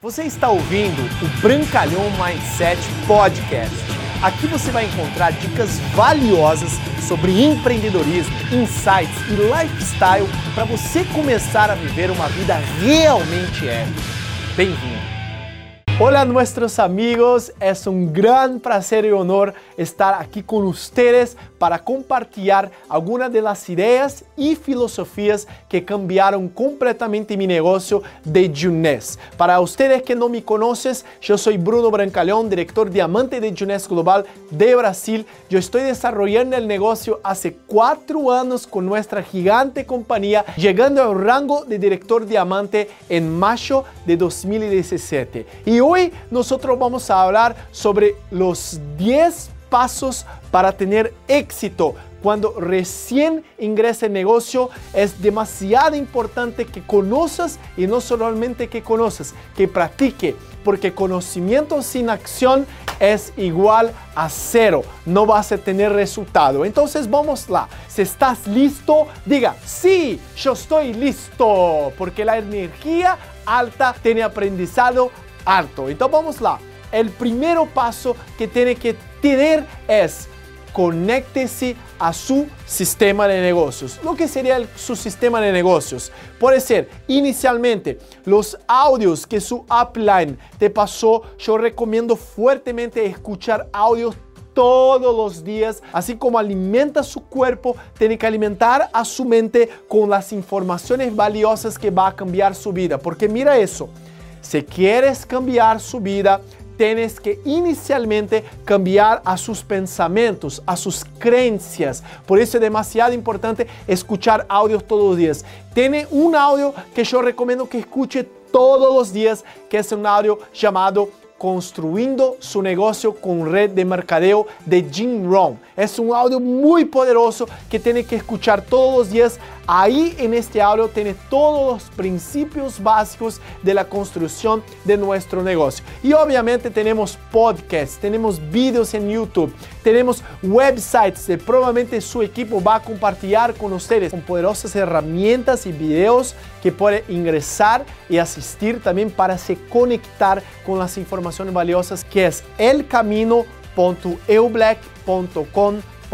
Você está ouvindo o Brancalhão Mindset Podcast. Aqui você vai encontrar dicas valiosas sobre empreendedorismo, insights e lifestyle para você começar a viver uma vida realmente épica. Bem-vindo! Hola nuestros amigos, es un gran placer y honor estar aquí con ustedes para compartir algunas de las ideas y filosofías que cambiaron completamente mi negocio de Junés. Para ustedes que no me conocen, yo soy Bruno Brancaleón, director diamante de Junés Global de Brasil. Yo estoy desarrollando el negocio hace cuatro años con nuestra gigante compañía, llegando al rango de director diamante en mayo de 2017. Y hoy nosotros vamos a hablar sobre los 10 pasos para tener éxito. Cuando recién ingresa el negocio es demasiado importante que conozcas y no solamente que conozcas, que practique, porque conocimiento sin acción es igual a cero, no vas a tener resultado. Entonces vamos lá. Si estás listo, diga, sí, yo estoy listo, porque la energía alta tiene aprendizado alto. Entonces vamos lá. El primer paso que tiene que tener es conéctese a su sistema de negocios. Lo que sería su sistema de negocios puede ser inicialmente los audios que su upline te pasó. Yo recomiendo fuertemente escuchar audios todos los días, así como alimenta su cuerpo, tiene que alimentar a su mente con las informaciones valiosas que va a cambiar su vida. Porque mira eso, si quieres cambiar su vida, tienes que inicialmente cambiar a sus pensamientos, a sus creencias. Por eso es demasiado importante escuchar audios todos los días. Tiene un audio que yo recomiendo que escuche todos los días, que es un audio llamado Construyendo su negocio con red de mercadeo de Jim Rohn. Es un audio muy poderoso que tiene que escuchar todos los días. Ahí en este audio tiene todos los principios básicos de la construcción de nuestro negocio. Y obviamente tenemos podcasts, tenemos videos en YouTube, tenemos websites que probablemente su equipo va a compartir con ustedes con poderosas herramientas y videos que puede ingresar y asistir también para se conectar con las informaciones valiosas que es elcamino.eublack.com.br.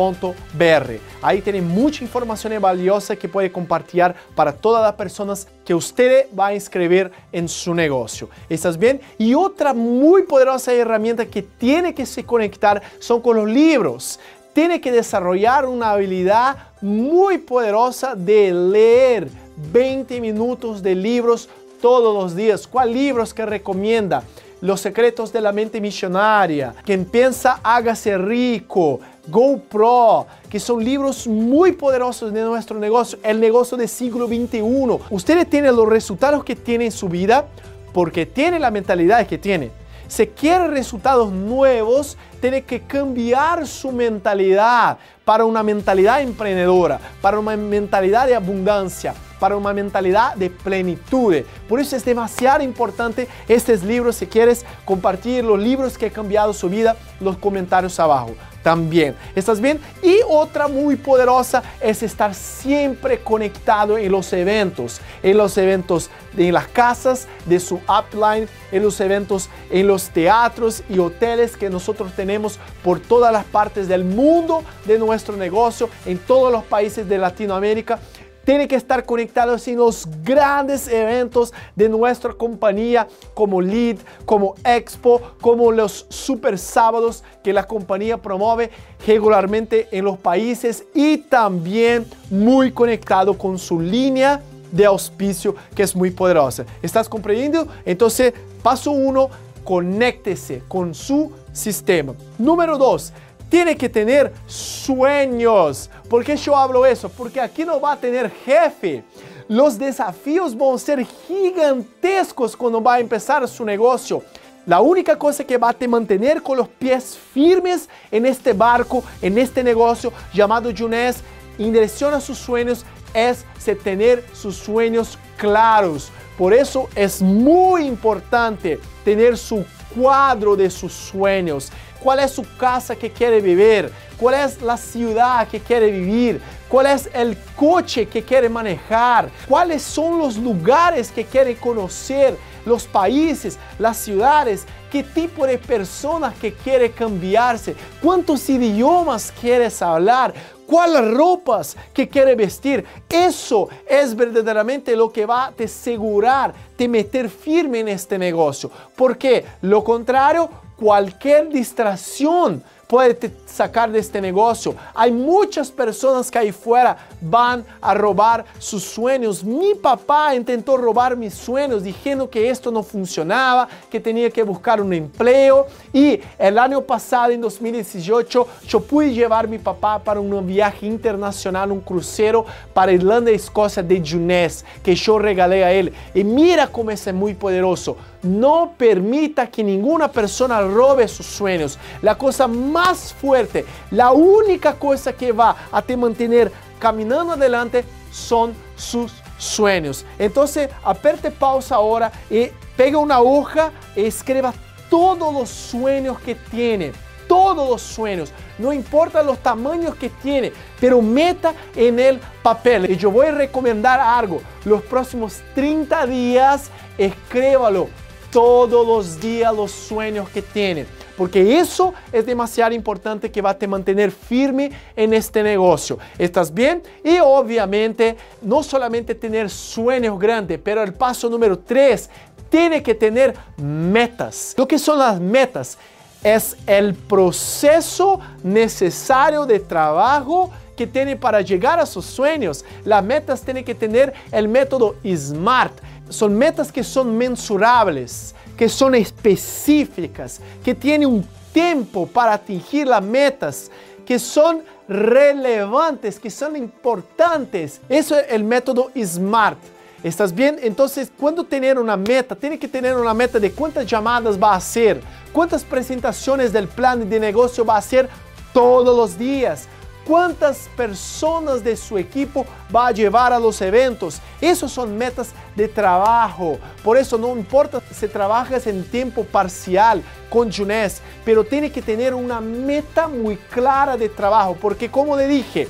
Ahí tiene mucha información valiosa que puede compartir para todas las personas que usted va a inscribir en su negocio. ¿Estás bien? Y otra muy poderosa herramienta que tiene que se conectar son con los libros. Tiene que desarrollar una habilidad muy poderosa de leer 20 minutos de libros todos los días. ¿Cuál libros que recomienda? Los secretos de la mente millonaria, Quien piensa hágase rico, GoPro, que son libros muy poderosos de nuestro negocio, el negocio del siglo XXI. Ustedes tienen los resultados que tienen en su vida porque tienen la mentalidad que tienen. Si quiere resultados nuevos, tiene que cambiar su mentalidad para una mentalidad emprendedora, para una mentalidad de abundancia, para una mentalidad de plenitud. Por eso es demasiado importante estos libros. Si quieres compartir los libros que han cambiado su vida, los comentarios abajo también. ¿Estás bien? Y otra muy poderosa es estar siempre conectado en los eventos, en los eventos en las casas de su upline, en los eventos en los teatros y hoteles que nosotros tenemos por todas las partes del mundo de nuestro negocio, en todos los países de Latinoamérica tiene que estar conectados en los grandes eventos de nuestra compañía como Lead, como Expo, como los super sábados que la compañía promueve regularmente en los países y también muy conectado con su línea de auspicio que es muy poderosa. ¿Estás comprendiendo? Entonces, paso uno, conéctese con su sistema. Número dos, tiene que tener sueños. ¿Por qué yo hablo eso? Porque aquí no va a tener jefe. Los desafíos van a ser gigantescos cuando va a empezar su negocio. La única cosa que va a te mantener con los pies firmes en este barco, en este negocio llamado Junés, en dirección sus sueños, es tener sus sueños claros. Por eso es muy importante tener su cuadro de sus sueños. ¿Cuál es su casa que quiere vivir? ¿Cuál es la ciudad que quiere vivir? Cuál es el coche que quiere manejar, cuáles son los lugares que quiere conocer, los países, las ciudades, qué tipo de personas que quiere cambiarse, cuántos idiomas quieres hablar, cuáles ropas que quiere vestir. Eso es verdaderamente lo que va a te asegurar, te meter firme en este negocio. Porque lo contrario, cualquier distracción puede sacar de este negocio. Hay muchas personas que ahí fuera van a robar sus sueños. Mi papá intentó robar mis sueños diciendo que esto no funcionaba, que tenía que buscar un empleo. Y el año pasado, en 2018, yo pude llevar a mi papá para un viaje internacional, un crucero para Irlanda y Escocia de Junés, que yo regalé a él. Y mira cómo es muy poderoso. No permita que ninguna persona robe sus sueños. La cosa más fuerte, la única cosa que va a te mantener caminando adelante son sus sueños. Entonces, aperte pausa ahora y pega una hoja y escriba todos los sueños que tiene. Todos los sueños, no importa los tamaños que tiene, pero meta en el papel. Y yo voy a recomendar algo. Los próximos 30 días, escríbalo todos los días los sueños que tiene. Porque eso es demasiado importante que va a te mantener firme en este negocio. ¿Estás bien? Y obviamente no solamente tener sueños grandes, pero el paso número tres, tiene que tener metas. Lo que son las metas es el proceso necesario de trabajo que tiene para llegar a sus sueños. Las metas tienen que tener el método SMART son metas que son mensurables, que son específicas, que tienen un tiempo para atingir las metas, que son relevantes, que son importantes. Eso es el método SMART. ¿Estás bien? Entonces, cuando tener una meta, tiene que tener una meta de cuántas llamadas va a hacer, cuántas presentaciones del plan de negocio va a hacer todos los días, cuántas personas de su equipo va a llevar a los eventos. Esos son metas de trabajo. Por eso no importa si trabajas en tiempo parcial con Junés, pero tiene que tener una meta muy clara de trabajo. Porque como le dije,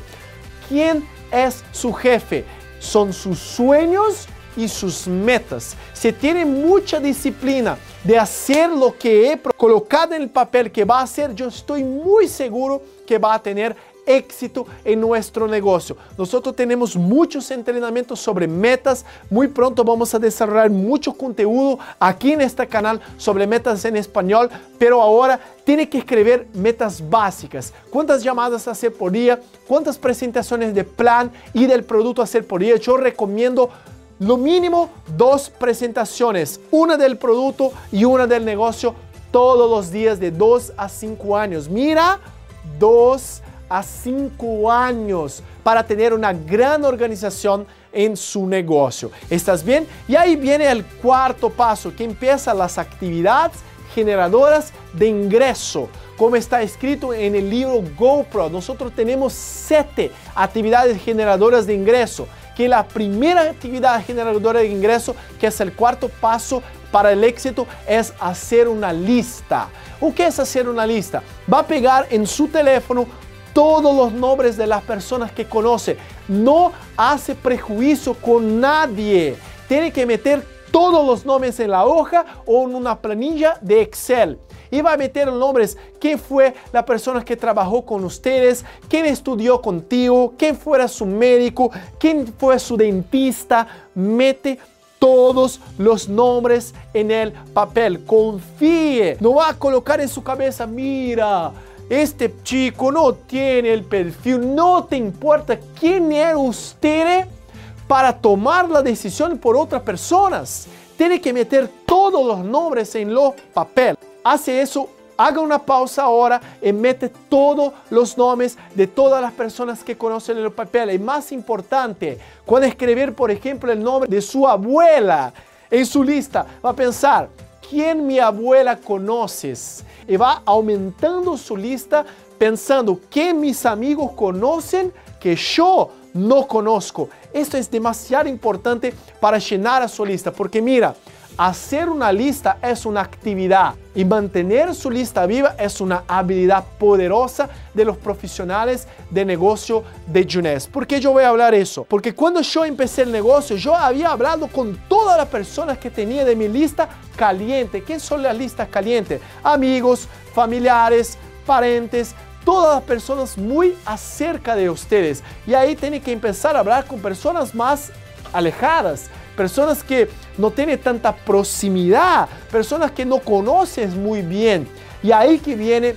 ¿quién es su jefe? Son sus sueños y sus metas. Si tiene mucha disciplina de hacer lo que he colocado en el papel que va a hacer, yo estoy muy seguro que va a tener éxito en nuestro negocio. Nosotros tenemos muchos entrenamientos sobre metas. Muy pronto vamos a desarrollar mucho contenido aquí en este canal sobre metas en español, pero ahora tiene que escribir metas básicas. ¿Cuántas llamadas hacer por día? ¿Cuántas presentaciones de plan y del producto hacer por día? Yo recomiendo lo mínimo dos presentaciones, una del producto y una del negocio todos los días de dos a cinco años. Mira, dos a cinco años para tener una gran organización en su negocio. ¿Estás bien? Y ahí viene el cuarto paso, que empieza las actividades generadoras de ingreso. Como está escrito en el libro GoPro, nosotros tenemos siete actividades generadoras de ingreso. Que la primera actividad generadora de ingreso, que es el cuarto paso para el éxito, es hacer una lista. ¿O qué es hacer una lista? Va a pegar en su teléfono todos los nombres de las personas que conoce. No hace prejuicio con nadie. Tiene que meter todos los nombres en la hoja o en una planilla de Excel. Y va a meter los nombres, quién fue la persona que trabajó con ustedes, quién estudió contigo, quién fuera su médico, quién fue su dentista. Mete todos los nombres en el papel. Confíe. No va a colocar en su cabeza, mira, este chico no tiene el perfil, no te importa quién es usted para tomar la decisión por otras personas. Tiene que meter todos los nombres en los papel. Hace eso, haga una pausa ahora y mete todos los nombres de todas las personas que conocen en el papel. Y más importante, cuando escribir, por ejemplo, el nombre de su abuela en su lista, va a pensar, ¿quién mi abuela conoces? y va aumentando su lista pensando que mis amigos conocen que yo no conozco. Esto es demasiado importante para llenar a su lista, porque mira, Hacer una lista es una actividad y mantener su lista viva es una habilidad poderosa de los profesionales de negocio de Junés. ¿Por qué yo voy a hablar eso? Porque cuando yo empecé el negocio, yo había hablado con todas las personas que tenía de mi lista caliente. ¿Qué son las listas calientes? Amigos, familiares, parentes, todas las personas muy acerca de ustedes. Y ahí tiene que empezar a hablar con personas más alejadas personas que no tienen tanta proximidad, personas que no conoces muy bien. Y ahí que viene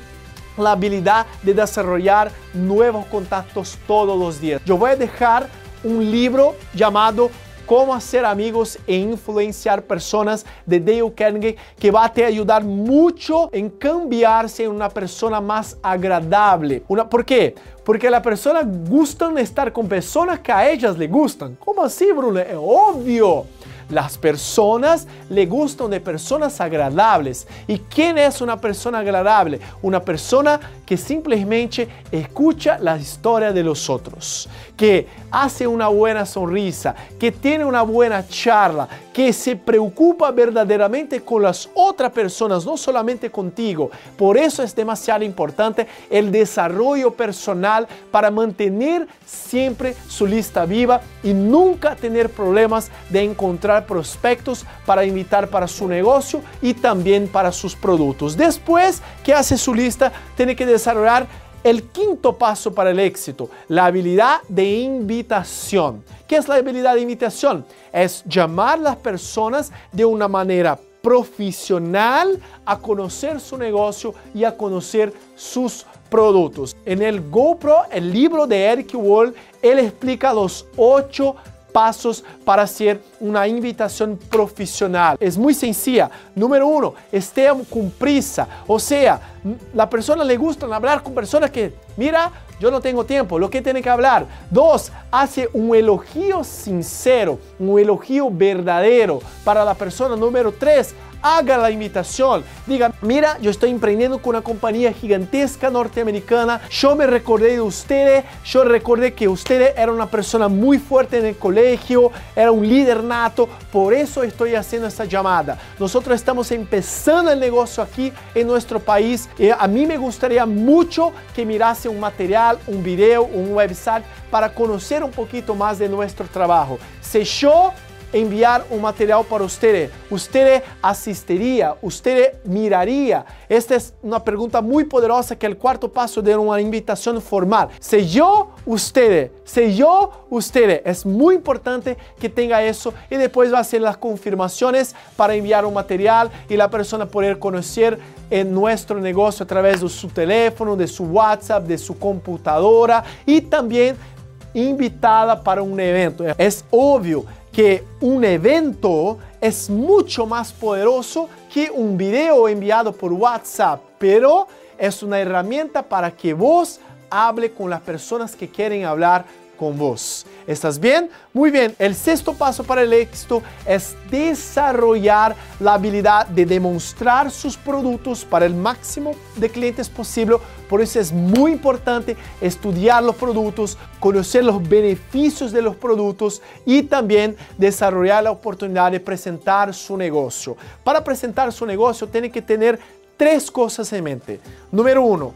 la habilidad de desarrollar nuevos contactos todos los días. Yo voy a dejar un libro llamado Cómo hacer amigos e influenciar personas de Dale Carnegie que va a te ayudar mucho en cambiarse en una persona más agradable. ¿Por qué? Porque las personas gustan estar con personas que a ellas le gustan. ¿Cómo así, Bruno? Es obvio. Las personas le gustan de personas agradables. ¿Y quién es una persona agradable? Una persona que simplemente escucha la historia de los otros, que hace una buena sonrisa, que tiene una buena charla, que se preocupa verdaderamente con las otras personas, no solamente contigo. Por eso es demasiado importante el desarrollo personal para mantener siempre su lista viva y nunca tener problemas de encontrar prospectos para invitar para su negocio y también para sus productos. Después que hace su lista, tiene que desarrollar el quinto paso para el éxito, la habilidad de invitación. ¿Qué es la habilidad de invitación? Es llamar a las personas de una manera profesional a conocer su negocio y a conocer sus productos. En el GoPro, el libro de Eric Wall, él explica los ocho pasos para hacer una invitación profesional. Es muy sencilla. Número uno, esté con prisa. O sea, la persona le gusta hablar con personas que, mira, yo no tengo tiempo, lo que tiene que hablar. Dos, hace un elogio sincero, un elogio verdadero para la persona. Número tres, haga la invitación. Diga, mira, yo estoy emprendiendo con una compañía gigantesca norteamericana. Yo me recordé de ustedes. Yo recordé que ustedes era una persona muy fuerte en el colegio, era un líder nato. Por eso estoy haciendo esta llamada. Nosotros estamos empezando el negocio aquí en nuestro país. Y a mí me gustaría mucho que mirase un material, un video, un website para conocer un poquito más de nuestro trabajo. Si yo enviar un material para usted, usted asistiría, usted miraría. Esta es una pregunta muy poderosa que el cuarto paso de una invitación formal. Si yo, usted, si yo, usted, es muy importante que tenga eso y después va a hacer las confirmaciones para enviar un material y la persona poder conocer en nuestro negocio a través de su teléfono, de su WhatsApp, de su computadora y también invitada para un evento. Es obvio que un evento es mucho más poderoso que un video enviado por WhatsApp, pero es una herramienta para que vos hable con las personas que quieren hablar con vos. ¿Estás bien? Muy bien. El sexto paso para el éxito es desarrollar la habilidad de demostrar sus productos para el máximo de clientes posible. Por eso es muy importante estudiar los productos, conocer los beneficios de los productos y también desarrollar la oportunidad de presentar su negocio. Para presentar su negocio tiene que tener tres cosas en mente. Número uno,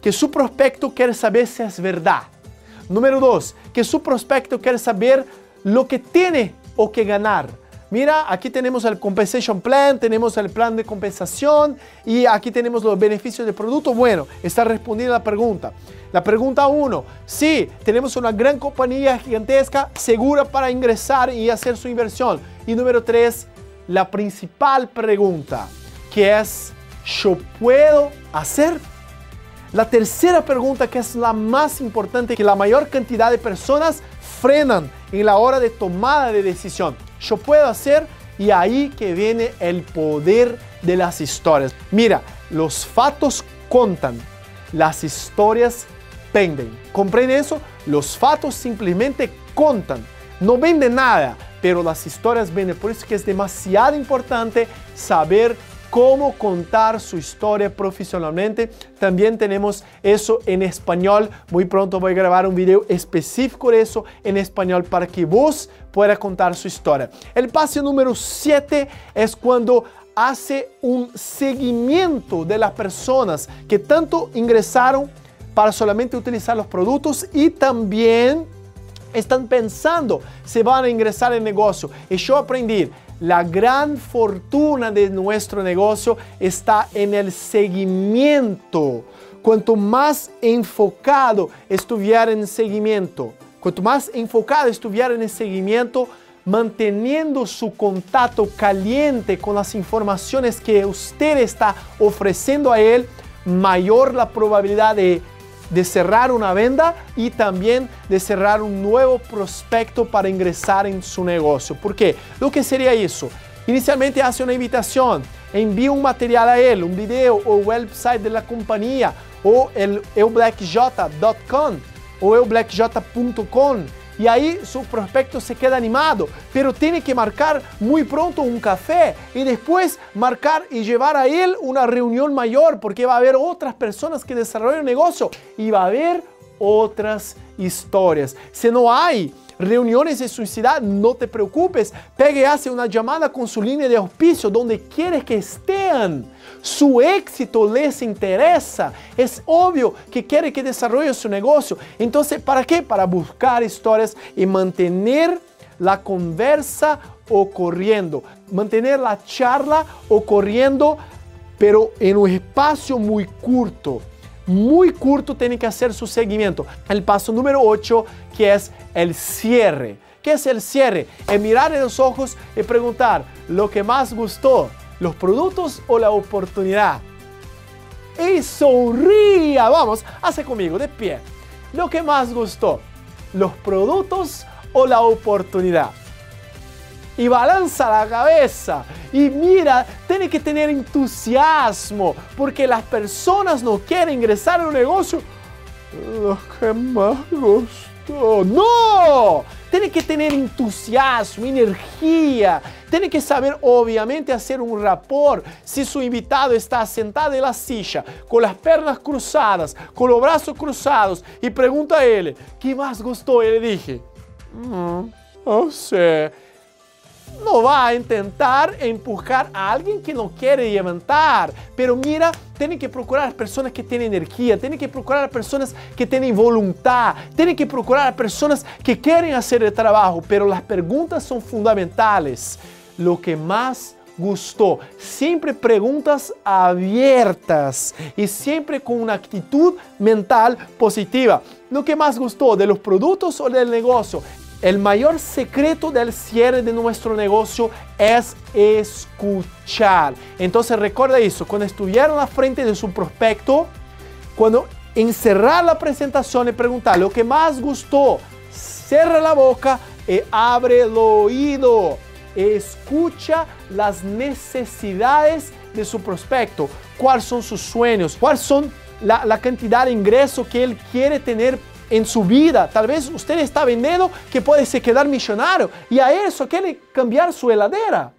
que su prospecto quiere saber si es verdad. Número dos, que su prospecto quiere saber lo que tiene o que ganar. Mira, aquí tenemos el compensation plan, tenemos el plan de compensación y aquí tenemos los beneficios del producto. Bueno, está respondiendo la pregunta. La pregunta uno, sí, tenemos una gran compañía gigantesca segura para ingresar y hacer su inversión. Y número tres, la principal pregunta, que es, ¿yo puedo hacer la tercera pregunta, que es la más importante, que la mayor cantidad de personas frenan en la hora de tomada de decisión. Yo puedo hacer y ahí que viene el poder de las historias. Mira, los fatos contan, las historias venden. ¿Comprende eso? Los fatos simplemente contan. No venden nada, pero las historias venden. Por eso que es demasiado importante saber cómo contar su historia profesionalmente. También tenemos eso en español. Muy pronto voy a grabar un video específico de eso en español para que vos puedas contar su historia. El paso número 7 es cuando hace un seguimiento de las personas que tanto ingresaron para solamente utilizar los productos y también están pensando si van a ingresar en negocio. Y yo aprendí, la gran fortuna de nuestro negocio está en el seguimiento. Cuanto más enfocado estuviera en seguimiento, cuanto más enfocado estuviera en seguimiento, manteniendo su contacto caliente con las informaciones que usted está ofreciendo a él, mayor la probabilidad de de cerrar una venda y también de cerrar un nuevo prospecto para ingresar en su negocio. ¿Por qué? Lo que sería eso. Inicialmente hace una invitación, envía un material a él, un video o website de la compañía o el eublackj.com o eublackj.com y ahí su prospecto se queda animado, pero tiene que marcar muy pronto un café y después marcar y llevar a él una reunión mayor porque va a haber otras personas que desarrollan negocio y va a haber otras historias. Si no hay reuniones de su ciudad, no te preocupes. Pegue hace una llamada con su línea de auspicio donde quiere que estén. Su éxito les interesa. Es obvio que quiere que desarrolle su negocio. Entonces, ¿para qué? Para buscar historias y mantener la conversa ocurriendo. Mantener la charla ocurriendo, pero en un espacio muy corto muy corto tiene que hacer su seguimiento. El paso número 8, que es el cierre. ¿Qué es el cierre? Es mirar en los ojos y preguntar lo que más gustó, los productos o la oportunidad. Y sonría. Vamos, hace conmigo, de pie. Lo que más gustó, los productos o la oportunidad y balanza la cabeza. Y mira, tiene que tener entusiasmo porque las personas no quieren ingresar a un negocio. Lo que más gustó. No, tiene que tener entusiasmo, energía. Tiene que saber, obviamente, hacer un rapport. Si su invitado está sentado en la silla, con las piernas cruzadas, con los brazos cruzados, y pregunta a él, ¿qué más gustó? Y le dije, mm, no sé no va a intentar empujar a alguien que no quiere levantar. Pero mira, tiene que procurar personas que tienen energía, tiene que procurar personas que tienen voluntad, tiene que procurar personas que quieren hacer el trabajo. Pero las preguntas son fundamentales. Lo que más gustó. Siempre preguntas abiertas y siempre con una actitud mental positiva. Lo que más gustó de los productos o del negocio. El mayor secreto del cierre de nuestro negocio es escuchar. Entonces recuerda eso, cuando estuvieron a frente de su prospecto, cuando encerrar la presentación y preguntar lo que más gustó, cierra la boca y abre el oído. Escucha las necesidades de su prospecto, cuáles son sus sueños, cuáles son la, la cantidad de ingreso que él quiere tener en su vida. Tal vez usted está vendiendo que puede se quedar millonario y a eso quiere cambiar su heladera.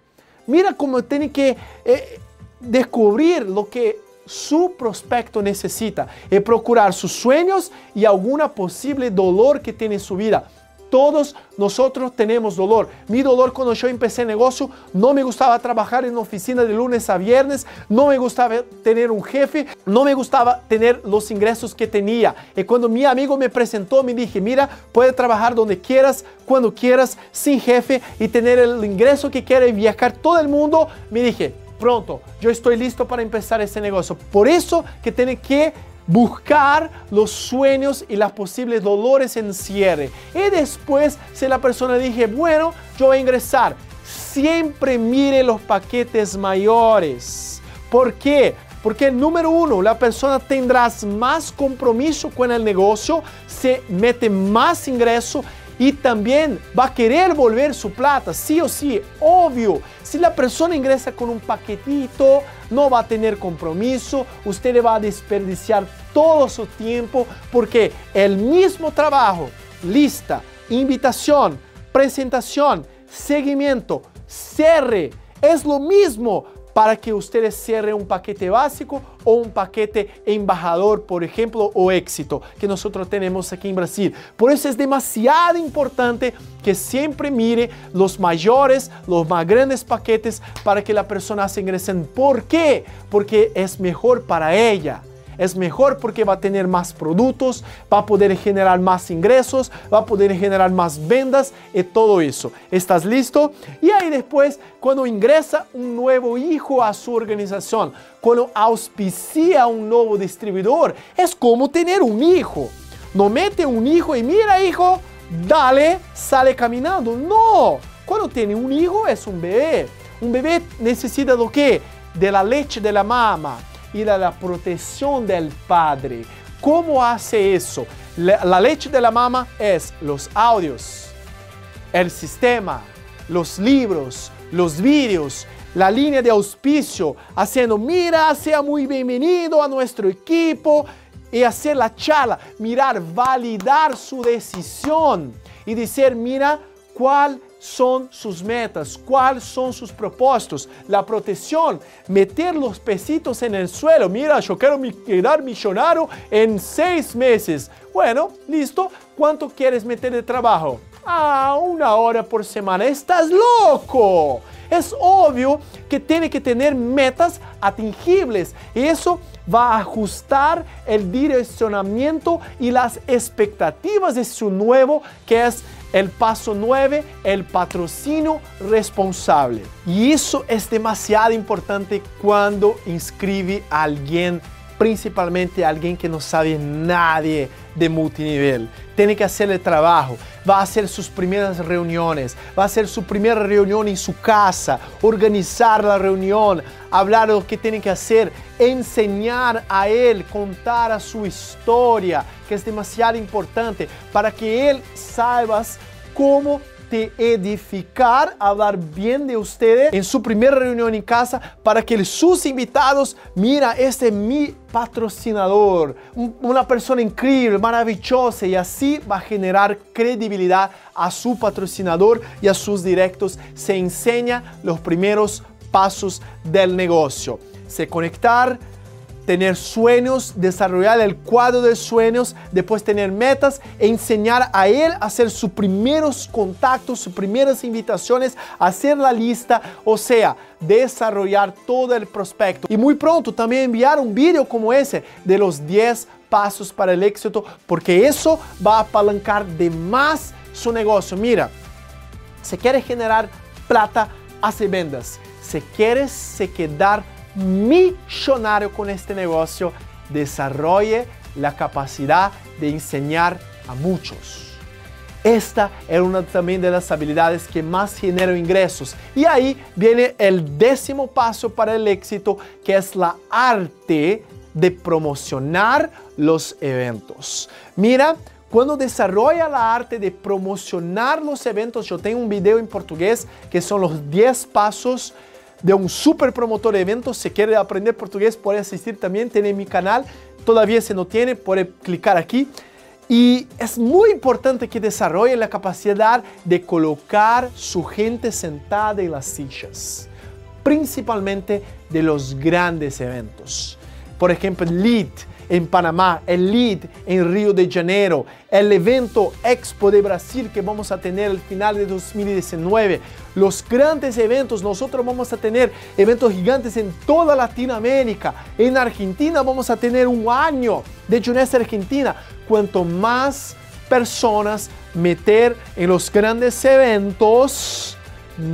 Mira cómo tiene que eh, descubrir lo que su prospecto necesita y procurar sus sueños y alguna posible dolor que tiene en su vida. Todos nosotros tenemos dolor. Mi dolor cuando yo empecé negocio, no me gustaba trabajar en oficina de lunes a viernes, no me gustaba tener un jefe, no me gustaba tener los ingresos que tenía. Y cuando mi amigo me presentó, me dije, mira, puedes trabajar donde quieras, cuando quieras, sin jefe y tener el ingreso que quieras y viajar todo el mundo, me dije, pronto, yo estoy listo para empezar ese negocio. Por eso que tiene que buscar los sueños y las posibles dolores en cierre. Y después, si la persona dije, bueno, yo voy a ingresar, siempre mire los paquetes mayores. ¿Por qué? Porque número uno, la persona tendrá más compromiso con el negocio, se mete más ingreso y también va a querer volver su plata, sí o sí, obvio. Si la persona ingresa con un paquetito, no va a tener compromiso, usted va a desperdiciar todo su tiempo porque el mismo trabajo, lista, invitación, presentación, seguimiento, cierre, es lo mismo, para que ustedes cierren un paquete básico o un paquete embajador, por ejemplo, o éxito que nosotros tenemos aquí en Brasil. Por eso es demasiado importante que siempre mire los mayores, los más grandes paquetes para que la persona se ingrese. ¿Por qué? Porque es mejor para ella es mejor porque va a tener más productos, va a poder generar más ingresos, va a poder generar más ventas y todo eso. ¿Estás listo? Y ahí después, cuando ingresa un nuevo hijo a su organización, cuando auspicia un nuevo distribuidor, es como tener un hijo. No mete un hijo y mira hijo, dale, sale caminando. No, cuando tiene un hijo es un bebé. Un bebé necesita de qué? De la leche de la mamá y de la protección del padre. ¿Cómo hace eso? La, leche de la mamá es los audios, el sistema, los libros, los vídeos, la línea de auspicio, haciendo, mira, sea muy bienvenido a nuestro equipo y hacer la charla, mirar, validar su decisión y decir, mira, cuál son sus metas, cuáles son sus propósitos, la protección, meter los pesitos en el suelo. Mira, yo quiero quedar millonario en seis meses. Bueno, listo. ¿Cuánto quieres meter de trabajo? Ah, una hora por semana. Estás loco. Es obvio que tiene que tener metas atingibles y eso va a ajustar el direccionamiento y las expectativas de su nuevo, que es el paso 9, el patrocinio responsable. Y eso es demasiado importante cuando inscribe a alguien, principalmente a alguien que no sabe nadie de multinivel. Tiene que hacer el trabajo, va a hacer sus primeras reuniones, va a hacer su primera reunión en su casa, organizar la reunión, hablar de lo que tiene que hacer, enseñar a él, contar a su historia, que es demasiado importante para que él saibas cómo te edificar, hablar bien de ustedes en su primera reunión en casa para que sus invitados, mira, este es mi patrocinador, una persona increíble, maravillosa y así va a generar credibilidad a su patrocinador y a sus directos. Se enseña los primeros pasos del negocio. Se conectar, tener sueños, desarrollar el cuadro de sueños, después tener metas e enseñar a él a hacer sus primeros contactos, sus primeras invitaciones, hacer la lista, o sea, desarrollar todo el prospecto. Y muy pronto también enviar un video como ese de los 10 pasos para el éxito, porque eso va a apalancar de más su negocio. Mira, si quieres generar plata, hace vendas. Si quieres se quedar millonario con este negocio, desarrolle la capacidad de enseñar a muchos. Esta es una también de las habilidades que más generan ingresos. Y ahí viene el décimo paso para el éxito, que es la arte de promocionar los eventos. Mira, cuando desarrolla la arte de promocionar los eventos, yo tengo un video en portugués que son los 10 pasos de un super promotor de eventos. Si quiere aprender portugués, puede asistir también. Tiene mi canal. Todavía si no tiene, puede clicar aquí. Y es muy importante que desarrolle la capacidad de colocar su gente sentada en las sillas, principalmente de los grandes eventos. Por ejemplo, LEAD en Panamá, el LEAD en Río de Janeiro, el evento Expo de Brasil que vamos a tener al final de 2019, los grandes eventos, nosotros vamos a tener eventos gigantes en toda Latinoamérica, en Argentina vamos a tener un año de Junessa Argentina, cuanto más personas meter en los grandes eventos,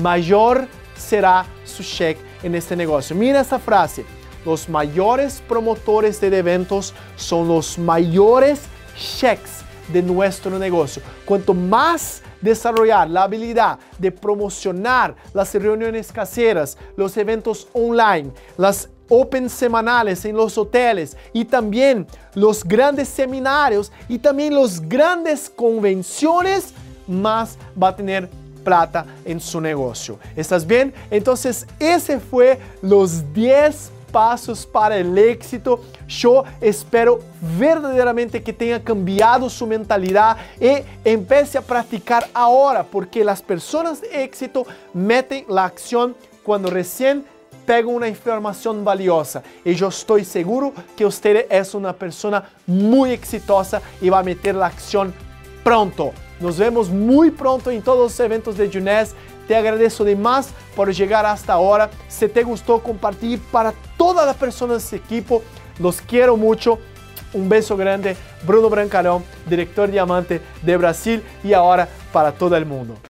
mayor será su cheque en este negocio. Mira esta frase los mayores promotores de eventos son los mayores cheques de nuestro negocio. Cuanto más desarrollar la habilidad de promocionar las reuniones caseras, los eventos online, las open semanales en los hoteles y también los grandes seminarios y también los grandes convenciones, más va a tener plata en su negocio. ¿Estás bien? Entonces, ese fue los 10 pasos para el éxito. Yo espero verdaderamente que tenha cambiado su mentalidad y empiece a practicar ahora, porque las personas de éxito meten la acción cuando recién pegam uma informação valiosa e eu estou seguro que você é uma pessoa muito exitosa e vai meter a ação pronto. Nos vemos muito pronto em todos os eventos de Junés. Te agradeço demais por chegar hasta agora. Se te gostou, compartilhe para todas as pessoas desse equipo. Los quero muito. Um beijo grande. Bruno Brancalhão, diretor diamante de Brasil e agora para todo o mundo.